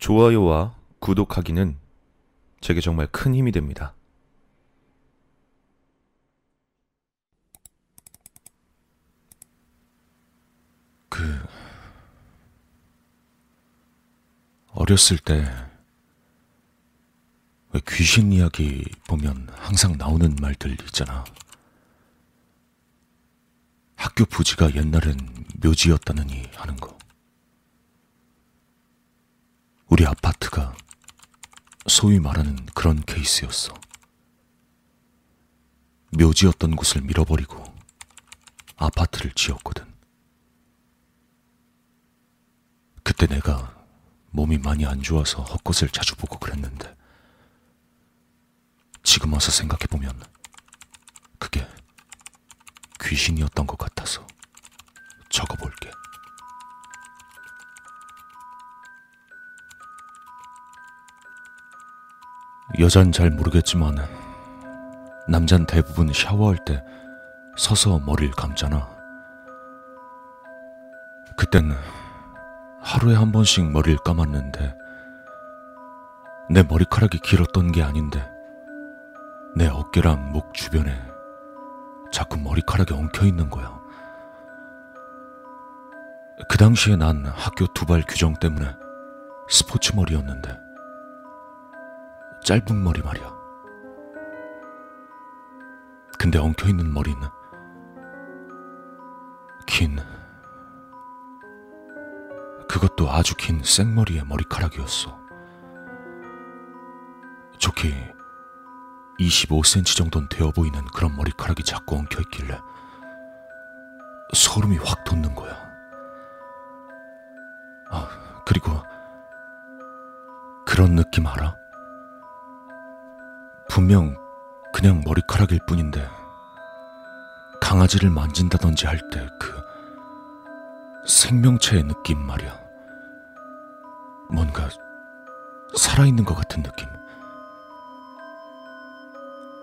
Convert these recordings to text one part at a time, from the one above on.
좋아요와 구독하기는 제게 정말 큰 힘이 됩니다. 그 어렸을 때왜 귀신 이야기 보면 항상 나오는 말들 있잖아. 학교 부지가 옛날엔 묘지였다느니 하는 거. 우리 아파트가 소위 말하는 그런 케이스였어. 묘지였던 곳을 밀어버리고 아파트를 지었거든. 그때 내가 몸이 많이 안 좋아서 헛것을 자주 보고 그랬는데, 지금 와서 생각해보면 그게 귀신이었던 것 같아서 여잔 잘 모르겠지만 남잔 대부분 샤워할 때 서서 머리를 감잖아. 그땐 하루에 한 번씩 머리를 감았는데 내 머리카락이 길었던 게 아닌데 내 어깨랑 목 주변에 자꾸 머리카락이 엉켜 있는 거야. 그 당시에 난 학교 두발 규정 때문에 스포츠 머리였는데 짧은 머리 말이야. 근데 엉켜 있는 머리는 긴 그것도 아주 긴 생머리의 머리카락이었어. 좋게 25cm 정도는 되어 보이는 그런 머리카락이 자꾸 엉켜 있길래 소름이 확 돋는 거야. 아, 그리고 그런 느낌 알아? 분명 그냥 머리카락일 뿐인데 강아지를 만진다든지 할 때 그 생명체의 느낌 말이야. 뭔가 살아있는 것 같은 느낌.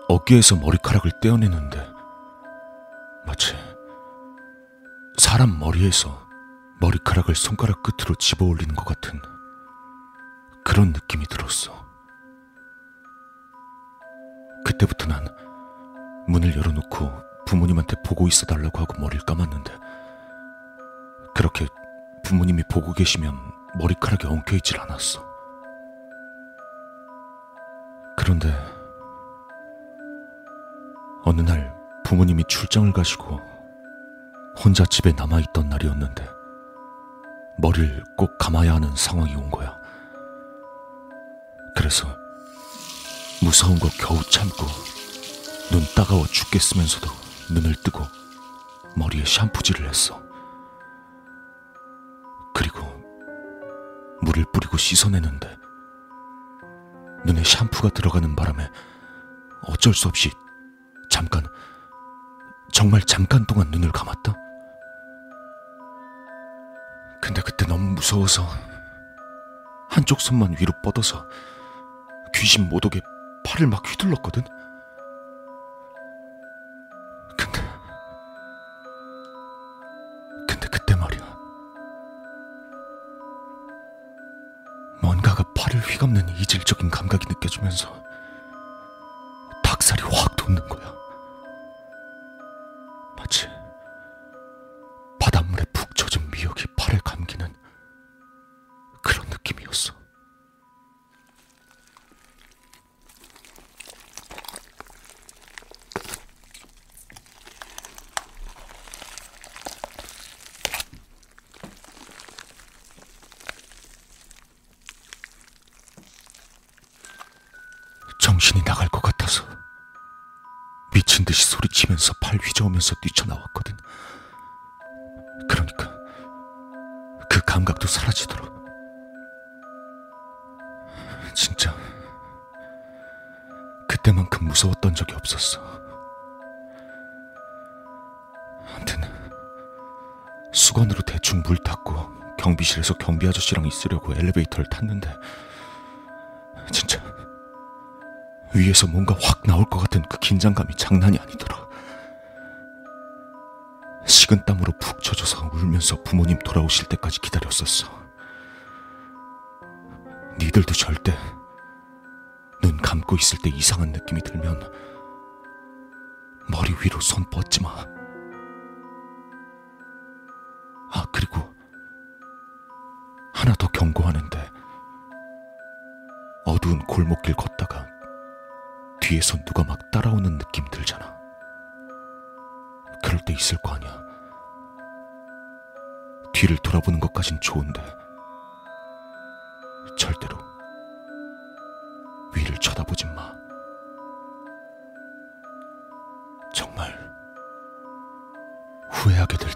어깨에서 머리카락을 떼어내는데 마치 사람 머리에서 머리카락을 손가락 끝으로 집어 올리는 것 같은 그런 느낌이 들었어. 그때부터 난 문을 열어놓고 부모님한테 보고 있어 달라고 하고 머리를 감았는데 그렇게 부모님이 보고 계시면 머리카락이 엉켜 있질 않았어. 그런데 어느 날 부모님이 출장을 가시고 혼자 집에 남아있던 날이었는데 머리를 꼭 감아야 하는 상황이 온 거야. 그래서 무서운 거 겨우 참고 눈 따가워 죽겠으면서도 눈을 뜨고 머리에 샴푸질을 했어. 그리고 물을 뿌리고 씻어내는데 눈에 샴푸가 들어가는 바람에 어쩔 수 없이 잠깐, 정말 잠깐 동안 눈을 감았다. 근데 그때 너무 무서워서 한쪽 손만 위로 뻗어서 귀신 못 오게 팔을 막 휘둘렀거든. 근데, 근데 그때 말이야. 뭔가가 팔을 휘감는 이질적인 감각이 느껴지면서 닭살이 확 돋는 거야. 마치 바닷물에 푹 젖은 미역이 팔에 감기는 그런 느낌이었어. 정신이 나갈 것 같아서 미친 듯이 소리치면서 팔 휘저으면서 뛰쳐나왔거든. 그러니까 그 감각도 사라지도록. 진짜 그때만큼 무서웠던 적이 없었어. 아무튼 수건으로 대충 물 닦고 경비실에서 경비 아저씨랑 있으려고 엘리베이터를 탔는데 진짜 위에서 뭔가 확 나올 것 같은 그 긴장감이 장난이 아니더라. 식은땀으로 푹 젖어서 울면서 부모님 돌아오실 때까지 기다렸었어. 니들도 절대 눈 감고 있을 때 이상한 느낌이 들면 머리 위로 손 뻗지 마. 아, 그리고 하나 더 경고하는데 어두운 골목길 걷다가 뒤에서 누가 막 따라오는 느낌 들잖아. 그럴 때 있을 거 아니야. 뒤를 돌아보는 것까진 좋은데 절대로 위를 쳐다보지 마. 정말 후회하게 될